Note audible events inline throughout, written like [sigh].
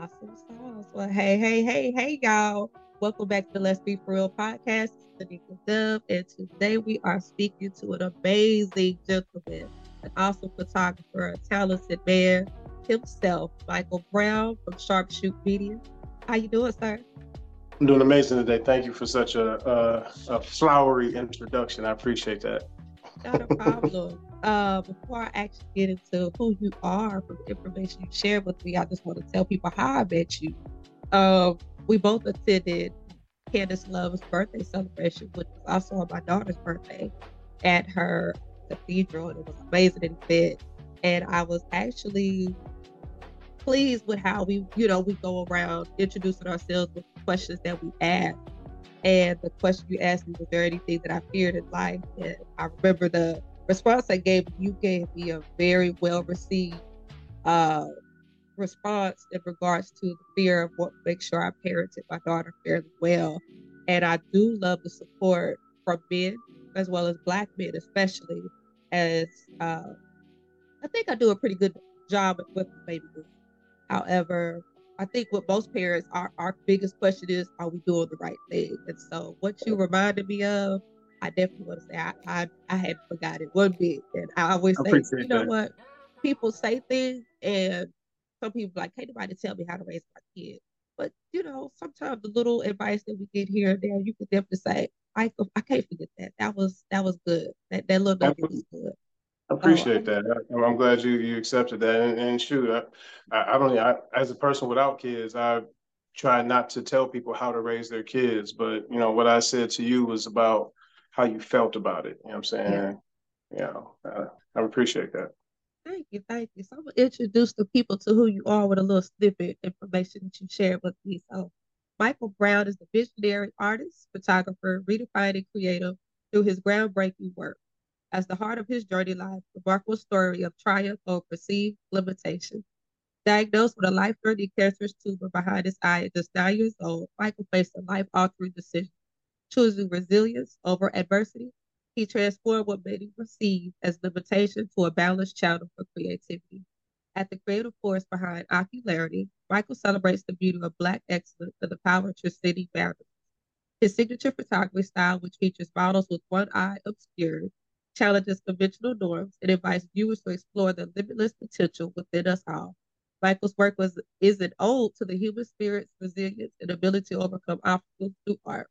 Awesome sauce. Well, hey, hey, hey, hey, y'all. Welcome back to the Let's Be For Real podcast. It's Tanika Dove, and today we are speaking to an amazing gentleman, an awesome photographer, a talented man himself, Michael Brown from Sharpshoot Media. How you doing, sir? I'm doing amazing today. Thank you for such a, a, a flowery introduction. I appreciate that. Not a problem. Uh, before I actually get into who you are from the information you shared with me, I just want to tell people how I met you. Um, we both attended Candace Love's birthday celebration, which was also on my daughter's birthday at her cathedral, and it was amazing event. And I was actually pleased with how we, you know, we go around introducing ourselves with questions that we ask. And the question you asked me was there anything that I feared in life? And I remember the response I gave you gave me a very well received uh, response in regards to the fear of what make sure I parented my daughter fairly well. And I do love the support from men as well as black men, especially as uh, I think I do a pretty good job with the baby. However, I think what most parents, our, our biggest question is, are we doing the right thing? And so what you reminded me of I definitely want to say I, I, I had forgot it one bit. And I always say, you know that. what? People say things and some people like, hey, nobody tell me how to raise my kid. But you know, sometimes the little advice that we get here and there, you can definitely say, I I can't forget that. That was that was good. That that little nugget was good. I appreciate oh, that. I, am glad you you accepted that. And, and shoot, I, I don't. I, as a person without kids, I try not to tell people how to raise their kids. But you know, what I said to you was about how you felt about it. You know what I'm saying? Yeah. You know, I appreciate that. Thank you, thank you. So I'm gonna introduce the people to who you are with a little snippet information that you shared with me. So Michael Brown is the visionary artist, photographer, redefining creative through his groundbreaking work. As the heart of his journey lies, the remarkable story of triumph over perceived limitation. Diagnosed with a life-threatening cancerous tumor behind his eye at just nine years old, Michael faced a life-altering decision choosing resilience over adversity. He transformed what many perceive as limitation to a balanced channel for creativity. At the creative force behind Ocularity, Michael celebrates the beauty of Black excellence and the power of transcending boundaries. His signature photography style, which features models with one eye obscured, challenges conventional norms and invites viewers to explore the limitless potential within us all. Michael's work was is an ode to the human spirit's resilience and ability to overcome obstacles through art.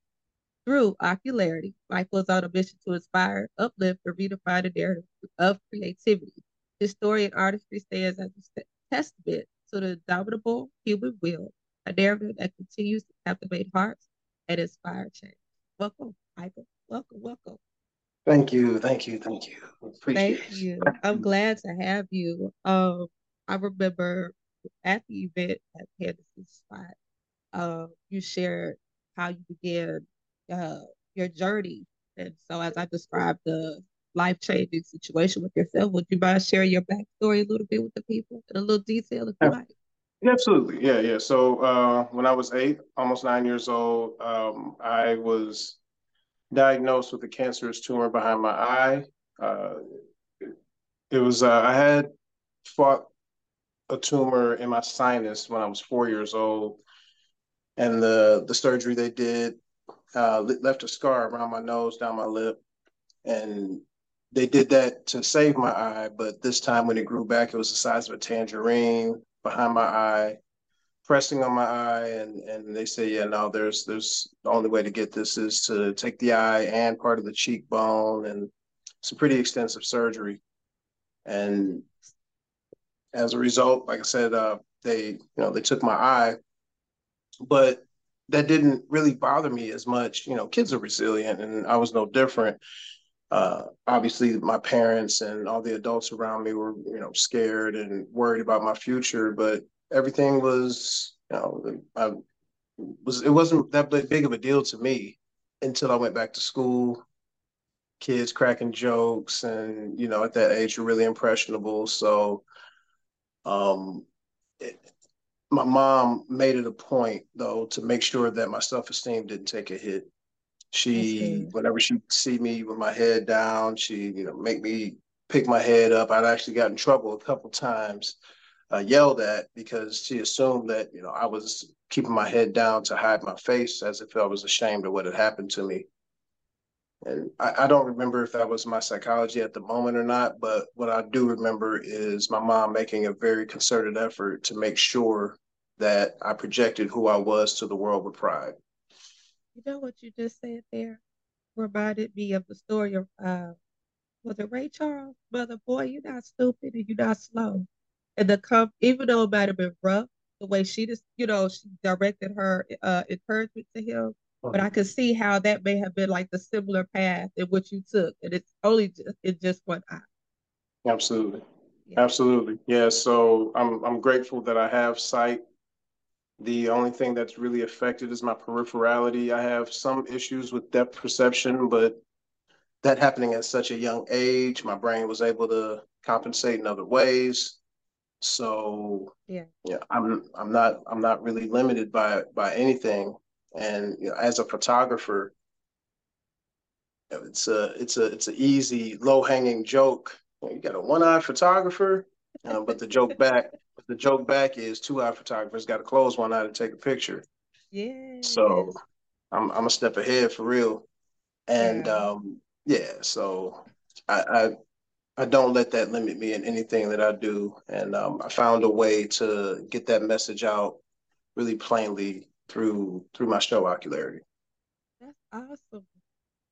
Through Ocularity, Michael is on a mission to inspire, uplift, and redefine the narrative of creativity. His story and artistry stands as a testament to the indomitable human will, a narrative that continues to captivate hearts and inspire change. Welcome, Michael. Welcome, welcome. Thank you, thank you, thank you. Appreciate thank you. I'm glad to have you. Um, I remember at the event at Candace's spot, uh, you shared how you began uh, your journey. And so, as I described the life changing situation with yourself, would you mind sharing your backstory a little bit with the people in a little detail if you like? Absolutely. Yeah, yeah. So uh, when I was eight, almost nine years old, um, I was diagnosed with a cancerous tumor behind my eye. Uh, it was, uh, I had fought a tumor in my sinus when I was four years old. And the, the surgery they did uh, left a scar around my nose, down my lip, and they did that to save my eye. But this time, when it grew back, it was the size of a tangerine behind my eye, pressing on my eye, and and they say, yeah, no, there's there's the only way to get this is to take the eye and part of the cheekbone, and some pretty extensive surgery. And as a result, like I said, uh, they you know they took my eye, but that didn't really bother me as much. You know, kids are resilient, and I was no different. Uh, obviously, my parents and all the adults around me were, you know, scared and worried about my future. But everything was, you know, I was it wasn't that big of a deal to me until I went back to school. Kids cracking jokes, and you know, at that age, you're really impressionable. So, um, it, my mom made it a point though to make sure that my self-esteem didn't take a hit. She whenever she see me with my head down she you know make me pick my head up. I'd actually got in trouble a couple times uh, yelled at because she assumed that you know I was keeping my head down to hide my face as if I was ashamed of what had happened to me. And I, I, don't remember if that was my psychology at the moment or not, but what I do remember is my mom making a very concerted effort to make sure that I projected who I was to the world with pride. You know what you just said there reminded me of the story of uh, was it Ray Charles? Mother, boy, you're not stupid and you're not slow. And the come, even though it might have been rough, the way she just, you know, she directed her uh, encouragement to him, but I could see how that may have been like the similar path in which you took, and it's only just, it just went out. Absolutely, yeah. absolutely, yeah. So I'm I'm grateful that I have sight. The only thing that's really affected is my peripherality. I have some issues with depth perception, but that happening at such a young age, my brain was able to compensate in other ways. So yeah, yeah, I'm I'm not I'm not really limited by by anything. And you know, as a photographer, it's a it's a it's an easy low hanging joke. You, know, you got a one eye photographer, uh, but the joke [laughs] back the joke back is two eye photographers got to close one eye to take a picture. Yeah. So I'm I'm a step ahead for real, and yeah. um yeah. So I, I I don't let that limit me in anything that I do, and um, I found a way to get that message out really plainly through through my show Ocularity. That's awesome.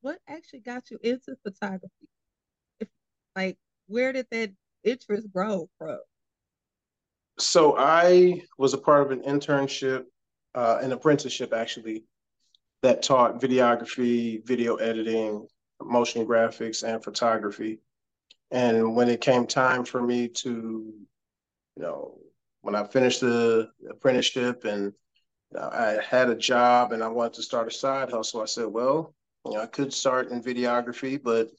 What actually got you into photography? If, like, where did that interest grow from? So I was a part of an internship, uh, an apprenticeship actually, that taught videography, video editing, motion graphics, and photography. And when it came time for me to, you know, when I finished the apprenticeship and I had a job and I wanted to start a side hustle. I said, well, you know, I could start in videography, but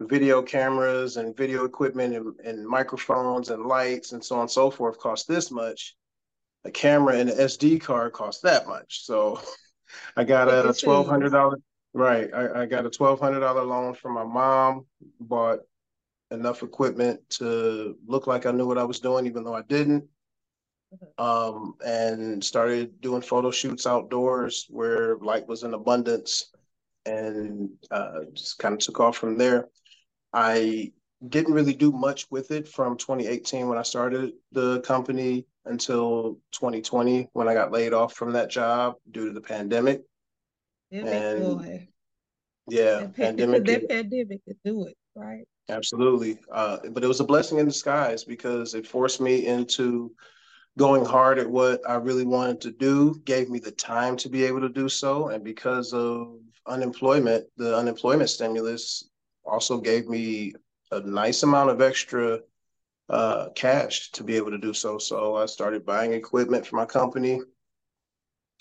video cameras and video equipment and, and microphones and lights and so on and so forth cost this much. A camera and an SD card cost that much. So [laughs] I got a twelve hundred dollar right. I, I got a twelve hundred dollar loan from my mom, bought enough equipment to look like I knew what I was doing, even though I didn't um, and started doing photo shoots outdoors where light was in abundance and uh, just kind of took off from there. I didn't really do much with it from 2018 when I started the company until 2020 when I got laid off from that job due to the pandemic. and boy. yeah, that pandemic. That pandemic could do it, right? Absolutely. Uh, but it was a blessing in disguise because it forced me into going hard at what I really wanted to do gave me the time to be able to do so. And because of unemployment, the unemployment stimulus also gave me a nice amount of extra uh, cash to be able to do so. So I started buying equipment for my company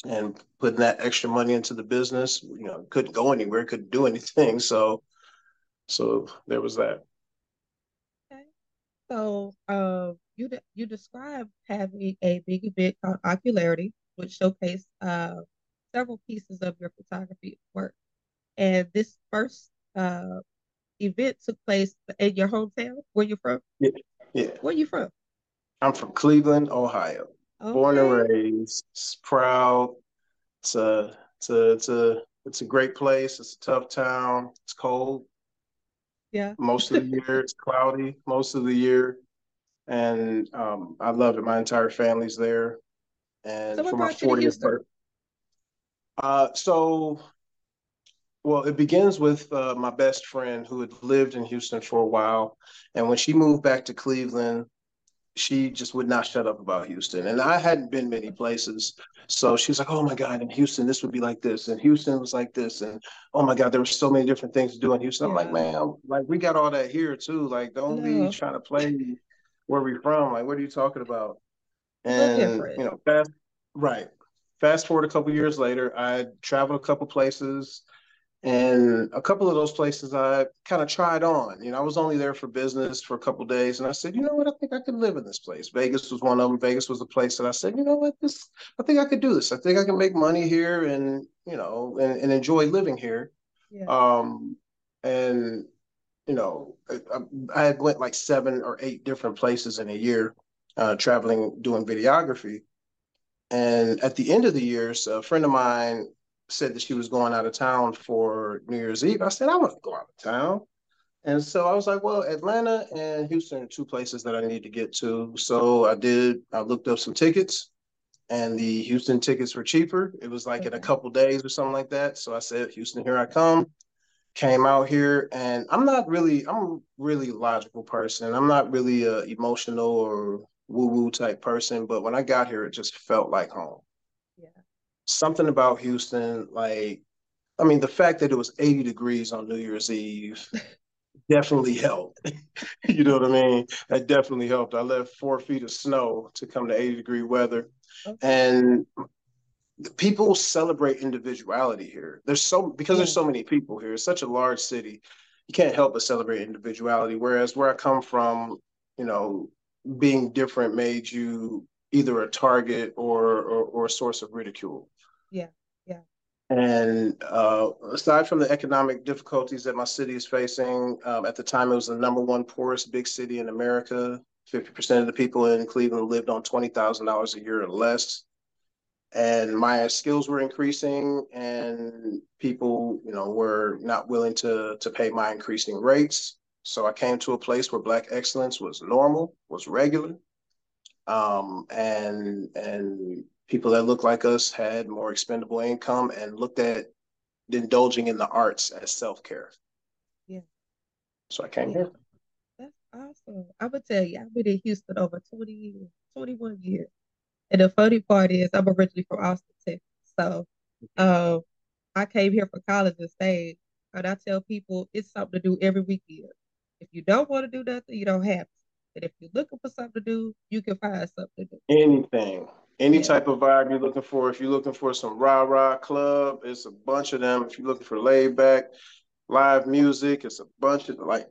and putting that extra money into the business. You know, couldn't go anywhere, couldn't do anything. [laughs] So, so there was that. Okay. So, uh, you de- you described having a big event called Ocularity, which showcased uh, several pieces of your photography work. And this first uh, event took place in your hometown. Where you from? Yeah, yeah. Where you from? I'm from Cleveland, Ohio. Okay. Born and raised, proud. It's a it's a it's a it's a great place. It's a tough town. It's cold. Yeah. Most of the year it's cloudy. Most of the year and um, I love it. My entire family's there, and so for my 40th birthday. Uh, so, well, it begins with uh, my best friend who had lived in Houston for a while, and when she moved back to Cleveland, she just would not shut up about Houston. And I hadn't been many places. So she's like, oh my God, in Houston, this would be like this. And Houston was like this. And oh my God, there were so many different things to do in Houston. Yeah. I'm like, man, like we got all that here too. Like, don't no. be trying to play where we from? Like, what are you talking about? And you know, fast right. Fast forward a couple years later, I traveled a couple places, and a couple of those places I kind of tried on. You know, I was only there for business for a couple days, and I said, you know what, I think I could live in this place. Vegas was one of them. Vegas was the place that I said, you know what, this, I think I could do this. I think I can make money here, and you know, and, and enjoy living here. Yeah. Um, and you know, I, I went like seven or eight different places in a year. uh, traveling doing videography. And at the end of the years, a friend of mine said that she was going out of town for New Year's Eve. I said, I want to go out of town. And so I was like, well, Atlanta and Houston are two places that I need to get to. So I did, I looked up some tickets and the Houston tickets were cheaper. It was like in a couple days or something like that. So I said, Houston, here I come. Came out here, and I'm not really, I'm a really logical person. I'm not really a emotional or woo woo type person, but when I got here, it just felt like home. Yeah. Something about Houston, like, I mean, the fact that it was 80 degrees on New Year's Eve [laughs] definitely helped. [laughs] you know what I mean? That definitely helped. I left four feet of snow to come to 80 degree weather. Okay. And people celebrate individuality here. There's so because there's so many people here. It's such a large city. You can't help but celebrate individuality. Whereas where I come from, you know, being different made you either a target or or, or a source of ridicule. Yeah, yeah. And uh, aside from the economic difficulties that my city is facing, um, at the time it was the number one poorest big city in America. 50% of the people in Cleveland lived on $20,000 a year or less. And my skills were increasing and people, you know, were not willing to, to pay my increasing rates. So I came to a place where Black excellence was normal, was regular. Um, and, and people that looked like us had more expendable income and looked at indulging in the arts as self-care. Yeah. So I came yeah. here. Awesome. I would tell you, I've been in Houston over 20 years, 21 years. And the funny part is, I'm originally from Austin, Texas. So um, I came here for college and stayed. And I tell people it's something to do every weekend. If you don't want to do nothing, you don't have to. But if you're looking for something to do, you can find something to do. Anything. Any yeah. type of vibe you're looking for. If you're looking for some rah rah club, it's a bunch of them. If you're looking for laid back, live music, it's a bunch of like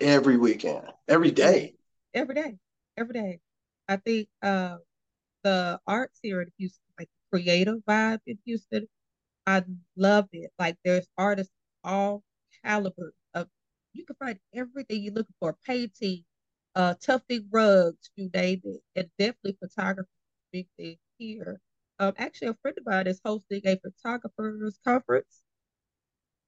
every weekend, every day. Every day, every day. I think uh, the arts here in Houston, like creative vibe in Houston, I love it. Like there's artists all caliber of you can find everything you're looking for, painting, uh tufting rugs, you name it. And definitely photography big thing here. Um actually a friend of mine is hosting a photographers conference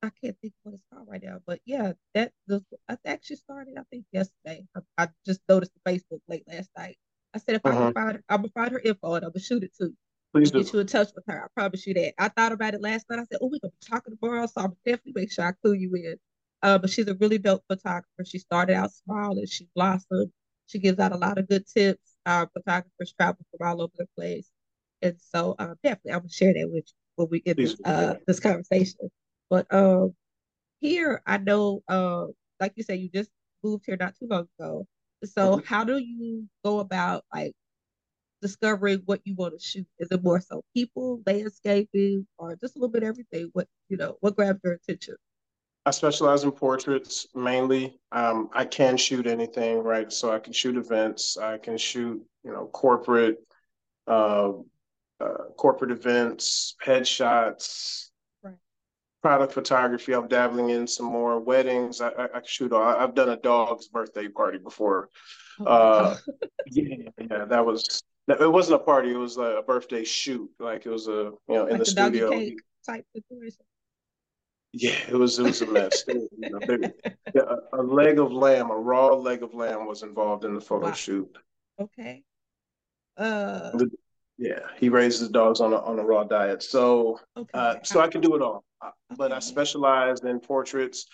I can't think what it's called right now, but yeah, that the I actually started I think yesterday. I, I, just noticed the Facebook late last night. I said if uh-huh. I can uh-huh. find, I'm gonna find her info and I'm gonna shoot it to you. Please do. Get you in touch with her. I promise you that. I thought about it last night. I said, oh, we're gonna be talking tomorrow, so I'm definitely make sure I clue you in. Uh, but she's a really dope photographer. She started out small and she blossomed. She gives out a lot of good tips. Our photographers travel from all over the place, and so uh, definitely I'm gonna share that with you when we get this uh, this conversation. But um, here I know, uh, like you said, you just moved here not too long ago. So mm-hmm. how do you go about like discovering what you want to shoot? Is it more so people, landscaping, or just a little bit of everything? What you know, what grabs your attention? I specialize in portraits mainly. Um, I can shoot anything, right? So I can shoot events. I can shoot, you know, corporate, uh, uh, corporate events, headshots, product photography. I'm dabbling in some more weddings. I, I, I shoot. I, have done a dog's birthday party before. Oh, uh, [laughs] yeah, yeah, that was. It wasn't a party. It was a birthday shoot. Like it was a you know like in the, the studio type situation. Yeah, it was it was a mess. you know, a, a, leg of lamb, a raw leg of lamb, was involved in the photo wow. shoot. Okay. Uh. Yeah, he raises dogs on a on a raw diet. So, okay. uh, so I can do it all. But I specialize in portraits,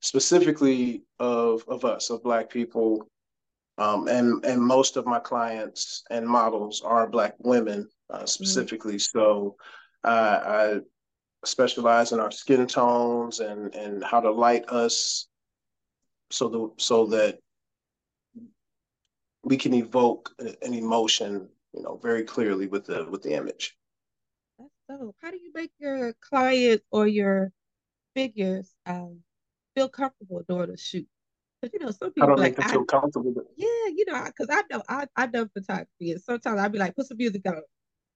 specifically of of us, of Black people, um, and and most of my clients and models are Black women uh, mm-hmm. specifically. Mm-hmm. So, uh, I specialize in our skin tones and and how to light us, so the so that we can evoke an emotion you know, very clearly with the with the image. That's so. How do you make your clients or your figures um, feel comfortable during a shoot? Because you know, some people I don't like, make them feel comfortable. Yeah, you know, because I know I I know photography, and sometimes I'd be like, put some music on.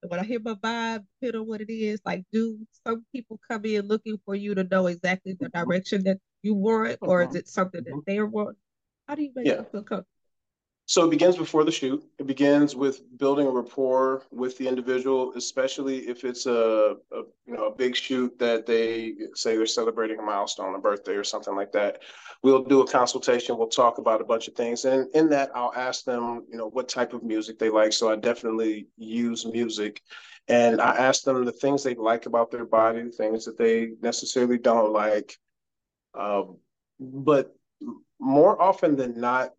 And when I hear my vibe, depending on what it is, like, do some people come in looking for you to know exactly the mm-hmm. direction that you want, or is mm-hmm. it something that mm-hmm. they're wanting? How do you make yeah. them feel comfortable? So it begins before the shoot. It begins with building a rapport with the individual, especially if it's a, a, you know a big shoot that they say they're celebrating a milestone, a birthday or something like that. We'll do a consultation. We'll talk about a bunch of things, and in that, I'll ask them, you know, what type of music they like. So I definitely use music, and I ask them the things they like about their body, the things that they necessarily don't like. Um, but more often than not,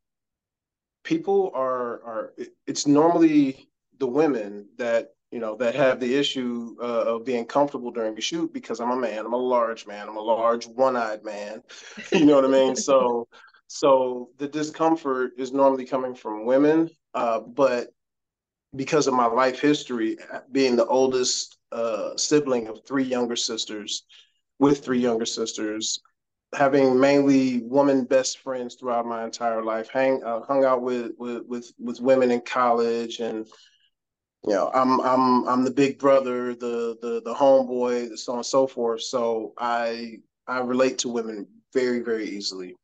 people are are it's normally the women that you know that have the issue uh, of being comfortable during a shoot because I'm a man, I'm a large man, I'm a large one-eyed man. [laughs] you know what I mean? So so the discomfort is normally coming from women, uh, but because of my life history, being the oldest uh, sibling of three younger sisters, with three younger sisters, having mainly woman best friends throughout my entire life. Hang uh, hung out with, with with with women in college, and you know, I'm I'm I'm the big brother, the the the homeboy, so on and so forth. So I I relate to women very very easily.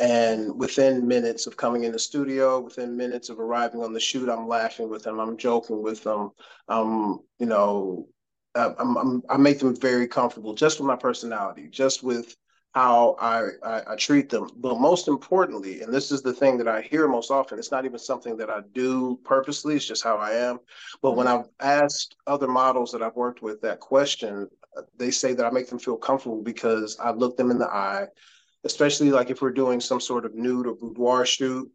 And within minutes of coming in the studio, within minutes of arriving on the shoot, I'm laughing with them. I'm joking with them. Um, you know, I'm, I'm, I make them very comfortable just with my personality, just with how I, I, I, treat them. But most importantly, and this is the thing that I hear most often, it's not even something that I do purposely, it's just how I am. But when mm-hmm. I've asked other models that I've worked with that question, uh, they say that I make them feel comfortable because I look them in the eye, especially like if we're doing some sort of nude or boudoir shoot.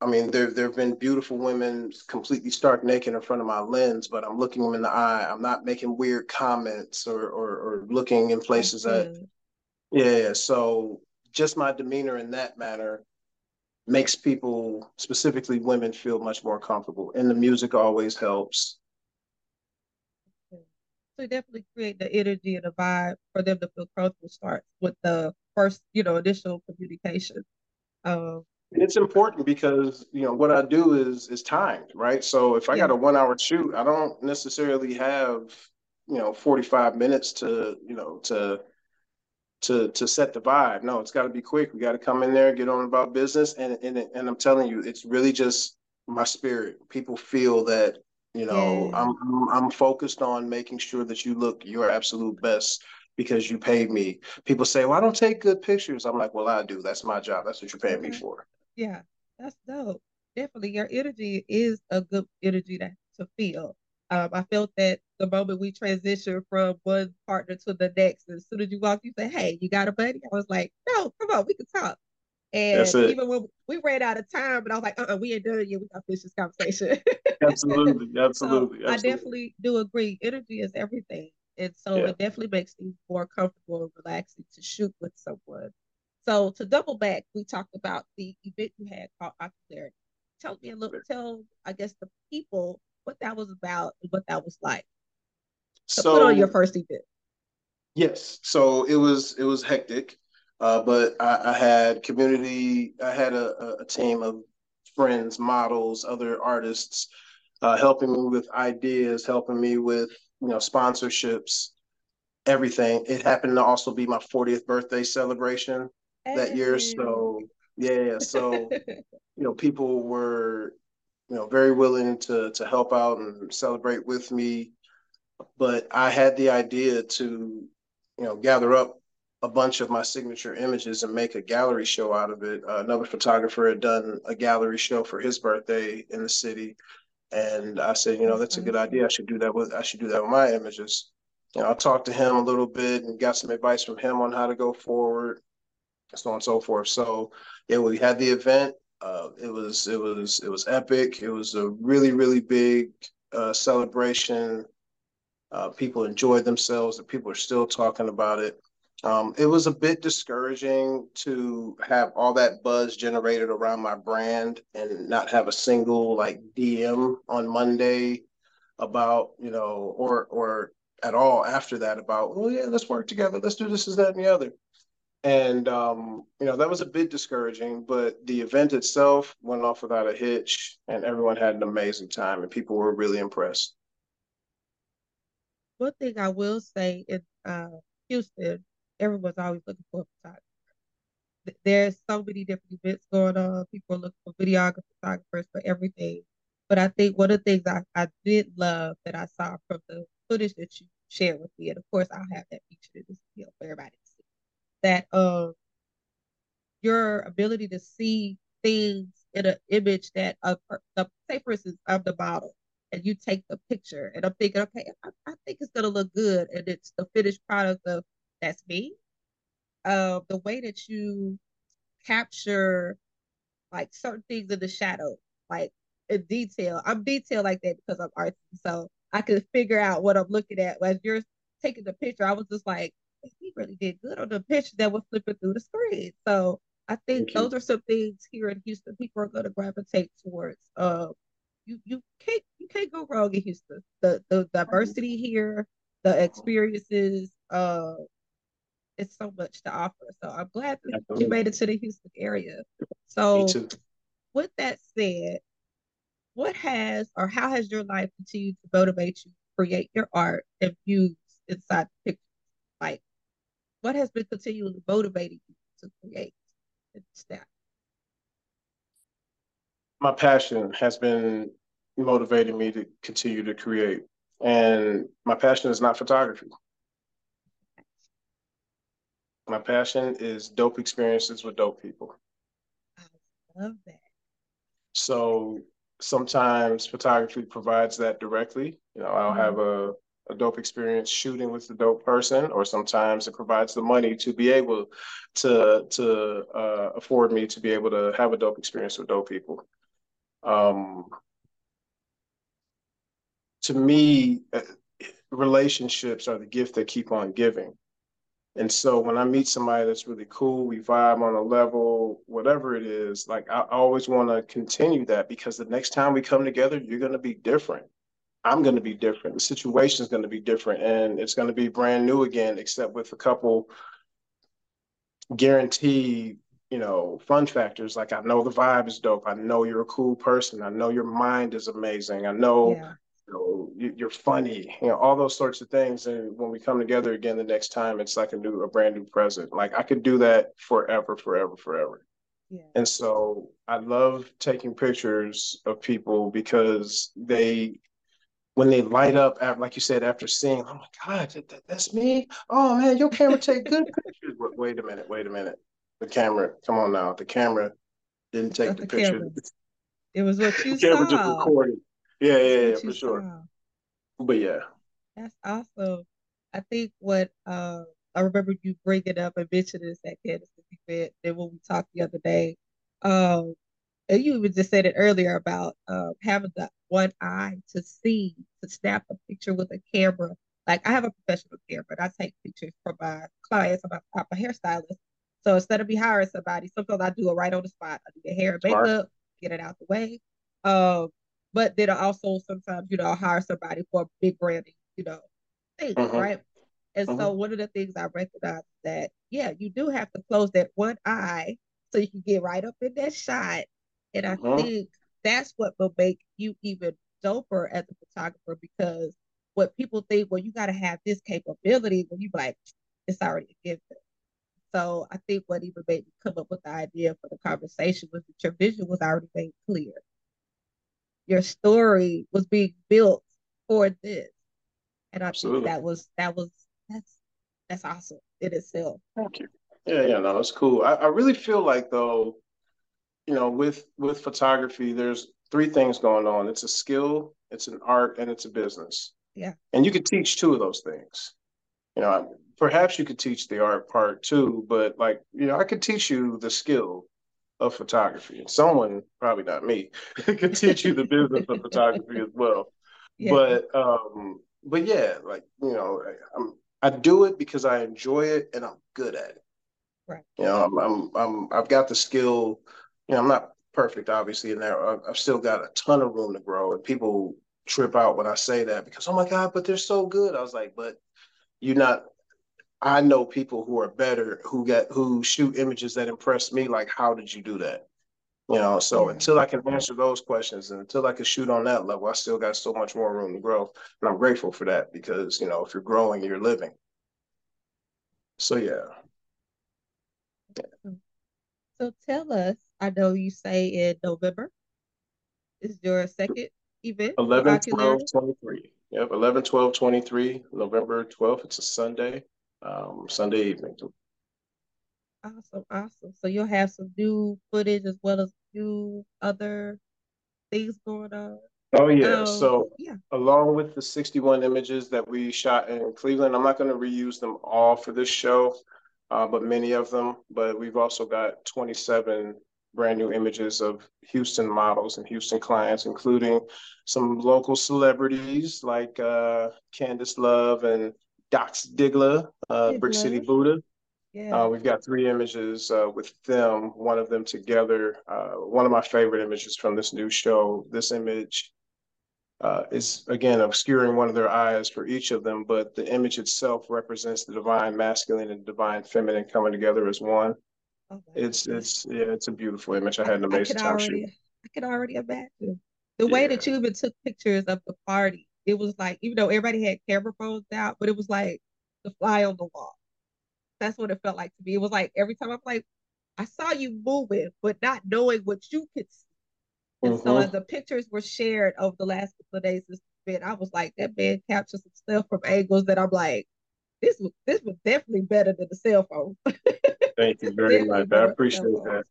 I mean, there there have been beautiful women completely stark naked in front of my lens, but I'm looking them in the eye. I'm not making weird comments or or, or looking in places that mm-hmm. Yeah, so just my demeanor in that manner makes people, specifically women, feel much more comfortable. And the music always helps. So definitely create the energy and the vibe for them to feel comfortable starts with the first, you know, initial communication. Um, it's important because you know what I do is is timed, right? So if I yeah. got a one hour shoot, I don't necessarily have you know 45 minutes to you know to to to set the vibe. No, it's got to be quick. We got to come in there, get on about business, and and and I'm telling you, it's really just my spirit. People feel that you know yeah. I'm, I'm focused on making sure that you look your absolute best because you paid me. People say, "Well, I don't take good pictures." I'm like, "Well, I do. That's my job. That's what you're paying okay. me for." Yeah, that's dope. Definitely, your energy is a good energy to to feel. Um, I felt that the moment we transitioned from one partner to the next, as soon as you walked, you say, "Hey, you got a buddy?" I was like, "No, come on, we can talk." And even when we ran out of time, but I was like, "Uh, uh we ain't done yet. We got to finish this conversation." absolutely, absolutely, [laughs] so absolutely. I definitely do agree. Energy is everything, and so yeah. it definitely makes things more comfortable and relaxing to shoot with someone. So to double back, we talked about the event you had called Ocularity. Tell me a little. Tell I guess the people what that was about and what that was like. So, so put on your first event. Yes. So it was it was hectic. Uh, but I, I, had community, I had a, a, team of friends, models, other artists, uh, helping me with ideas, helping me with you know sponsorships, everything. It happened to also be my 40th birthday celebration hey. that year, so yeah, so [laughs] you know people were you know, very willing to to help out and celebrate with me. But I had the idea to, you know, gather up a bunch of my signature images and make a gallery show out of it. Uh, another photographer had done a gallery show for his birthday in the city, and I said, you know, that's a good idea. I should do that with I should do that with my images. You know, I talked to him a little bit and got some advice from him on how to go forward, so on and so forth. So yeah, we had the event. Uh, it was it was it was epic. It was a really really big uh, celebration. Uh, people enjoyed themselves. The people are still talking about it. Um, it was a bit discouraging to have all that buzz generated around my brand and not have a single like DM on Monday about you know or or at all after that about oh yeah let's work together let's do this is that and the other and um, you know that was a bit discouraging but the event itself went off without a hitch and everyone had an amazing time and people were really impressed one thing i will say in uh, houston everyone's always looking for a photographer there's so many different events going on. People are looking for videographers, photographers for everything. But I think one of the things I, I did love that I saw from the footage that you shared with me, and of course I'll have that featured in this video for everybody that um your ability to see things in an image that uh, say for instance I'm the model and you take the picture and I'm thinking, okay, I, I think it's gonna look good and it's the finished product of that's me. Uh, the way that you capture like certain things in the shadow, like in detail. I'm detailed like that because I'm artsy, so I can figure out what I'm looking at. As you're taking the picture, I was just like, he really did good on the picture that was flipping through the screen. So I think those are some things here in Houston people are going to gravitate towards. Uh, you you can't you can't go wrong in Houston. The the diversity here, the experiences, uh, it's so much to offer. So I'm glad that Absolutely. you made it to the Houston area. So with that said, what has or how has your life continued to motivate you to create your art and views inside the pictures? Like what has been continually motivating you to create and snap? My passion has been motivating me to continue to create. And my passion is not photography. My passion is dope experiences with dope people. I love that. So sometimes photography provides that directly. You know, I'll mm-hmm. have a, a dope experience shooting with a dope person, or sometimes it provides the money to be able to to uh, afford me to be able to have a dope experience with dope people. Um, to me, uh, relationships are the gift that keep on giving. And so when I meet somebody that's really cool, we vibe on a level, whatever it is, like I always want to continue that because the next time we come together, you're going to be different. I'm going to be different. The situation is going to be different and it's going to be brand new again, except with a couple guaranteed, you know, fun factors. Like I know the vibe is dope. I know you're a cool person. I know your mind is amazing. I know yeah know, you're funny, you know, all those sorts of things. And when we come together again the next time, it's like a new, a brand new present. Like I could do that forever, forever, forever. Yeah. And so I love taking pictures of people because they, when they light up, after, like you said, after seeing, oh my God, that, that's me. Oh man, your camera take good [laughs] pictures. Wait, wait a minute, wait a minute. The camera, come on now. The camera didn't take the, the picture. It was what [laughs] you the camera just recorded. Yeah, yeah, yeah, for sure. Saw. But yeah. That's awesome. I think what uh, I remember you bringing up and mentioning this at Kansas event and when we talked the other day. Um, and you even just said it earlier about uh, having the one eye to see, to snap a picture with a camera. Like I have a professional camera, and I take pictures for my clients. I'm a, I'm a hairstylist. So instead of me hiring somebody, sometimes I do it right on the spot. I do the hair and makeup, get it out the way. Um, but then I also sometimes, you know, hire somebody for a big branding, you know, thing, mm-hmm. right? And mm-hmm. so one of the things I recognize that, yeah, you do have to close that one eye so you can get right up in that shot. And I mm-hmm. think that's what will make you even doper as a photographer because what people think, well, you got to have this capability when you like, it's already a given. So I think what even made me come up with the idea for the conversation was that your vision was already made clear your story was being built for this. And I Absolutely. think that was that was that's that's awesome in itself. Thank you. Yeah, yeah, no, it's cool. I, I really feel like though, you know, with with photography, there's three things going on. It's a skill, it's an art, and it's a business. Yeah. And you could teach two of those things. You know, perhaps you could teach the art part too, but like, you know, I could teach you the skill of photography. And someone, probably not me, [laughs] could teach you the business of photography as well. Yeah. But um, but yeah, like you know, I'm I do it because I enjoy it and I'm good at it. Right. You know, I'm I'm, I'm I've got the skill. You know, I'm not perfect, obviously, in there. I've still got a ton of room to grow, and people trip out when I say that because oh my god, but they're so good. I was like, but you're not I know people who are better who get who shoot images that impress me. Like, how did you do that? You know, so until I can answer those questions and until I can shoot on that level, I still got so much more room to grow. And I'm grateful for that because, you know, if you're growing, you're living. So yeah. yeah. So tell us, I know you say in November is your second event. 11, 12, 23. Yep, 11, 12, 23, November 12th. It's a Sunday, um, Sunday evening. Awesome, awesome. So you'll have some new footage as well as new other things going on. Oh yeah. Um, so yeah. along with the 61 images that we shot in Cleveland, I'm not going to reuse them all for this show, uh, but many of them. But we've also got 27 brand new images of Houston models and Houston clients, including some local celebrities like uh, Candice Love and Dox Diggler, uh, Brick City Buddha. Yeah. Uh, we've got three images uh, with them, one of them together. Uh, one of my favorite images from this new show. This image uh, is, again, obscuring one of their eyes for each of them, but the image itself represents the divine masculine and divine feminine coming together as one. Oh, it's it's yeah, it's a beautiful image. I had an amazing time already, shooting. I could already imagine the yeah. way that you even took pictures of the party. It was like even though everybody had camera phones out, but it was like the fly on the wall. That's what it felt like to me. It was like every time I'm like, I saw you moving, but not knowing what you could see. And mm-hmm. so as the pictures were shared over the last couple of days this event, I was like, that man captured some stuff from angles that I'm like, this was this was definitely better than the cell phone. [laughs] Thank you very much. I appreciate that.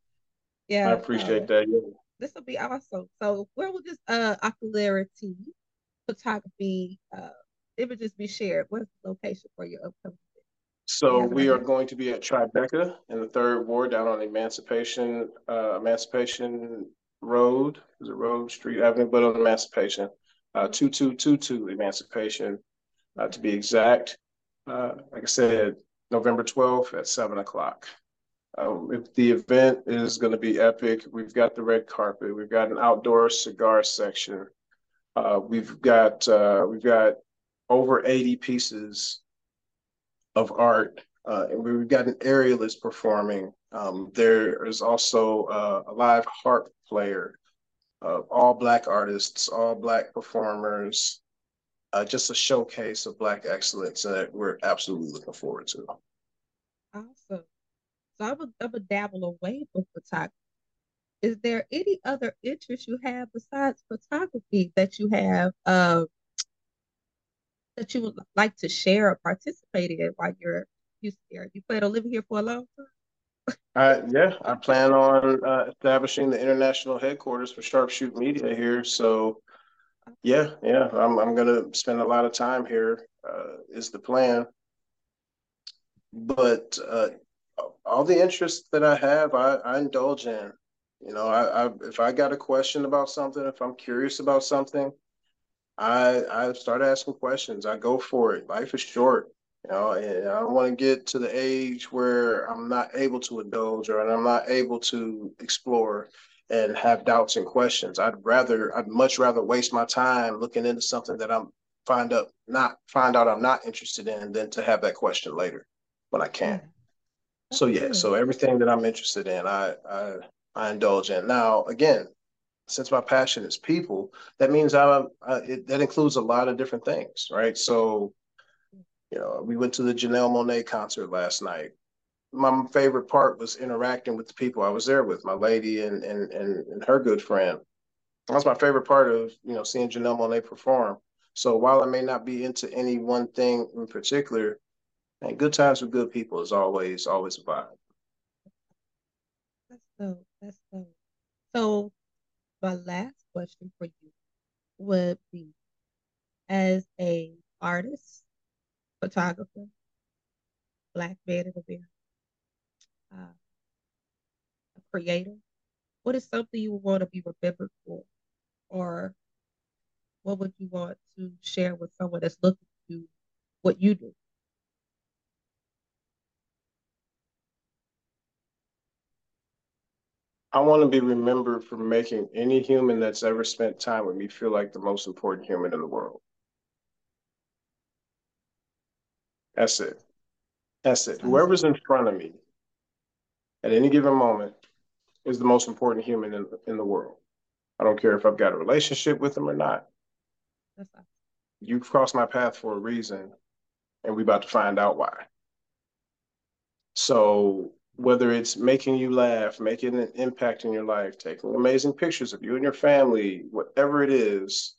Yeah. I appreciate uh, that. Yeah. This will be awesome. So where will this uh ocularity photography uh images be shared? What's the location for your upcoming so we are going to be at Tribeca in the third ward down on Emancipation, uh, Emancipation Road, is it Road Street Avenue, but on Emancipation, uh, 2222 Emancipation, uh, to be exact. Uh, like I said, November 12th at seven o'clock. Um, if the event is going to be epic, we've got the red carpet, we've got an outdoor cigar section, uh, we've got uh, we've got over 80 pieces of art. Uh, and we've got an aerialist performing. Um, there is also uh, a live harp player, uh, all black artists, all black performers, uh, just a showcase of black excellence that we're absolutely looking forward to. Awesome. So I would, I would dabble away from photography. Is there any other interest you have besides photography that you have uh, that you would like to share or participate in while you're here? You plan on living here for a long time? Uh, yeah, I plan on uh, establishing the international headquarters for Sharpshoot Media here. So, yeah, yeah, I'm I'm gonna spend a lot of time here. Uh, is the plan. But uh, all the interests that I have, I, I indulge in. You know, I, I if I got a question about something, if I'm curious about something, I I start asking questions. I go for it. Life is short, you know, and I don't want to get to the age where I'm not able to indulge or I'm not able to explore and have doubts and questions. I'd rather I'd much rather waste my time looking into something that I'm find up not find out I'm not interested in than to have that question later when I can. Mm-hmm. So yeah, so everything that I'm interested in, I I I indulge in. Now again, since my passion is people, that means I'm I it, that includes a lot of different things, right? So, you know, we went to the Janelle Monáe concert last night. My favorite part was interacting with the people I was there with, my lady and and and, and her good friend. That's my favorite part of you know seeing Janelle Monáe perform. So while I may not be into any one thing in particular, and good times with good people is always always a vibe. That's so. That's so. So my last question for you would be as a artist, photographer, black man in America, uh, a creator, what is something you would want to be remembered for? Or what would you want to share with someone that's looking to what you do? I want to be remembered for making any human that's ever spent time with me feel like the most important human in the world. That's it. That's it. Whoever's in front of me at any given moment is the most important human in, in the world. I don't care if I've got a relationship with them or not. You crossed my path for a reason, and we're about to find out why. So whether it's making you laugh, making an impact in your life, taking amazing pictures of you and your family, whatever it is,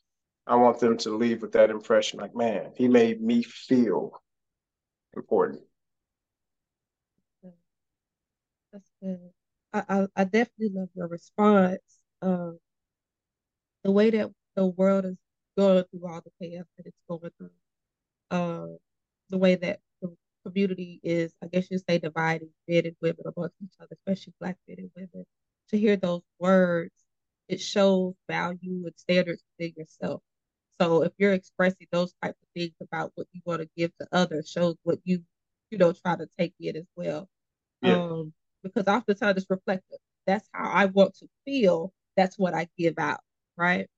I want them to leave with that impression like, man, he made me feel important. I, I, I definitely love your response. Um, the way that the world is going through all the chaos that it's going through, uh, the way that the community is, I guess you say, dividing men and women amongst each other, especially Black men and women. To hear those words, it shows value and standards within yourself. So if you're expressing those types of things about what you want to give to others, shows what you, you know, try to take in as well. Yeah. Um, because oftentimes it's reflective. That's how I want to feel. That's what I give out, right?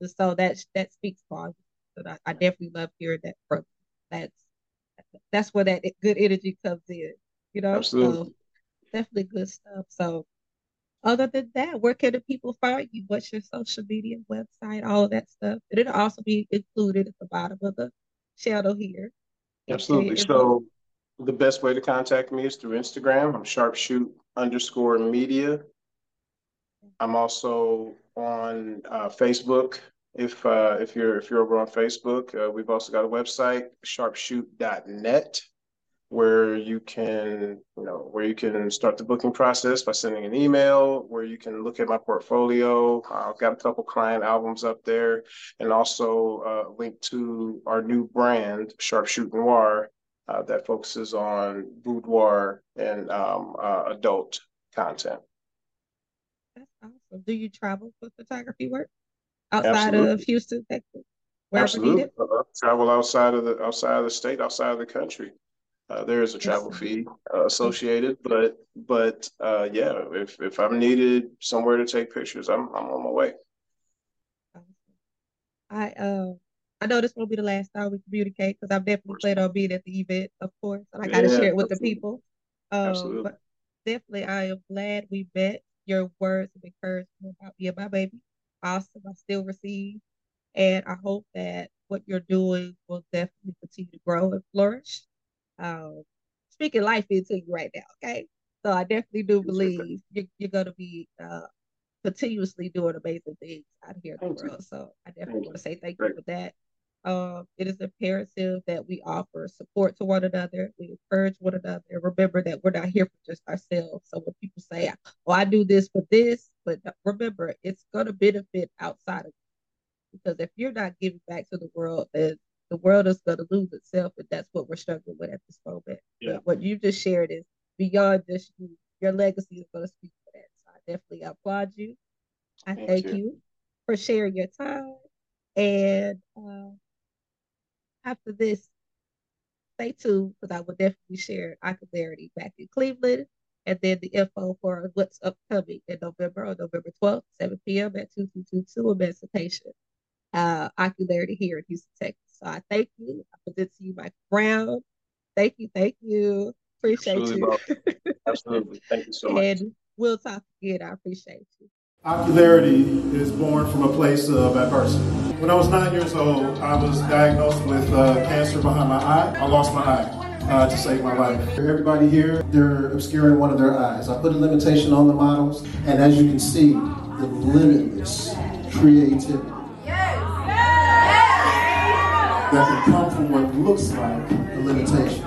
And so that that speaks volumes. But I, I definitely love hearing that from that's that's where that good energy comes in. You know, Absolutely. so definitely good stuff. So other than that, where can the people find you? What's your social media website, all of that stuff? And it'll also be included at the bottom of the channel here. Absolutely. So the best way to contact me is through Instagram. I'm sharpshoot underscore media. I'm also on uh, Facebook. If uh, if you're if you're over on Facebook, uh, we've also got a website, sharpshoot.net, where you can you know where you can start the booking process by sending an email, where you can look at my portfolio. I've got a couple client albums up there, and also uh, link to our new brand, Sharpshoot Noir, uh, that focuses on boudoir and um, uh, adult content. That's awesome. Do you travel for photography work outside Absolutely. of Houston, Texas? Absolutely. Uh, travel outside of the outside of the state, outside of the country. Uh, there is a travel fee uh, associated, but but uh, yeah, if if I'm needed somewhere to take pictures, I'm I'm on my way. I uh I know this won't be the last time we communicate because I've definitely planned on being at the event, of course, and I got to yeah, share it with absolutely. the people. Um, absolutely. But definitely, I am glad we met. Your words of encouragement about me and my baby, awesome. I still receive, and I hope that what you're doing will definitely continue to grow and flourish. Um, speaking life into you right now, okay? So I definitely do believe you're, you're going to be uh, continuously doing amazing things out here in the world. So I definitely want to say thank you for that. Um, it is imperative that we offer support to one another, we encourage one another, remember that we're not here for just ourselves. So when people say, "Oh, I do this for this," but remember, it's going to benefit outside of you. because if you're not giving back to the world, then the world is going to lose itself, and that's what we're struggling with at this moment. Yeah. But what you just shared is beyond just you. Your legacy is going to speak for that. So I definitely applaud you. I thank, thank you. you. for sharing your time and. Uh, after this, stay tuned because I will definitely share Ocularity back in Cleveland and then the info for what's upcoming in November on November 12th, 7 p.m. at 2222 Emancipation. Uh, Ocularity here in Houston, Texas. So I thank you. I present to you Mike Brown. Thank you, thank you. Appreciate Absolutely, you. [laughs] Absolutely. Thank you so much. And we'll talk again. I appreciate you. Ocularity is born from a place of adversity. When I was nine years old, I was diagnosed with uh, cancer behind my eye. I lost my eye. Uh, to save my life. Everybody here, they're obscuring one of their eyes. I put a limitation on the models, and as you can see, the limitless creativity that can come from what looks like a limitation.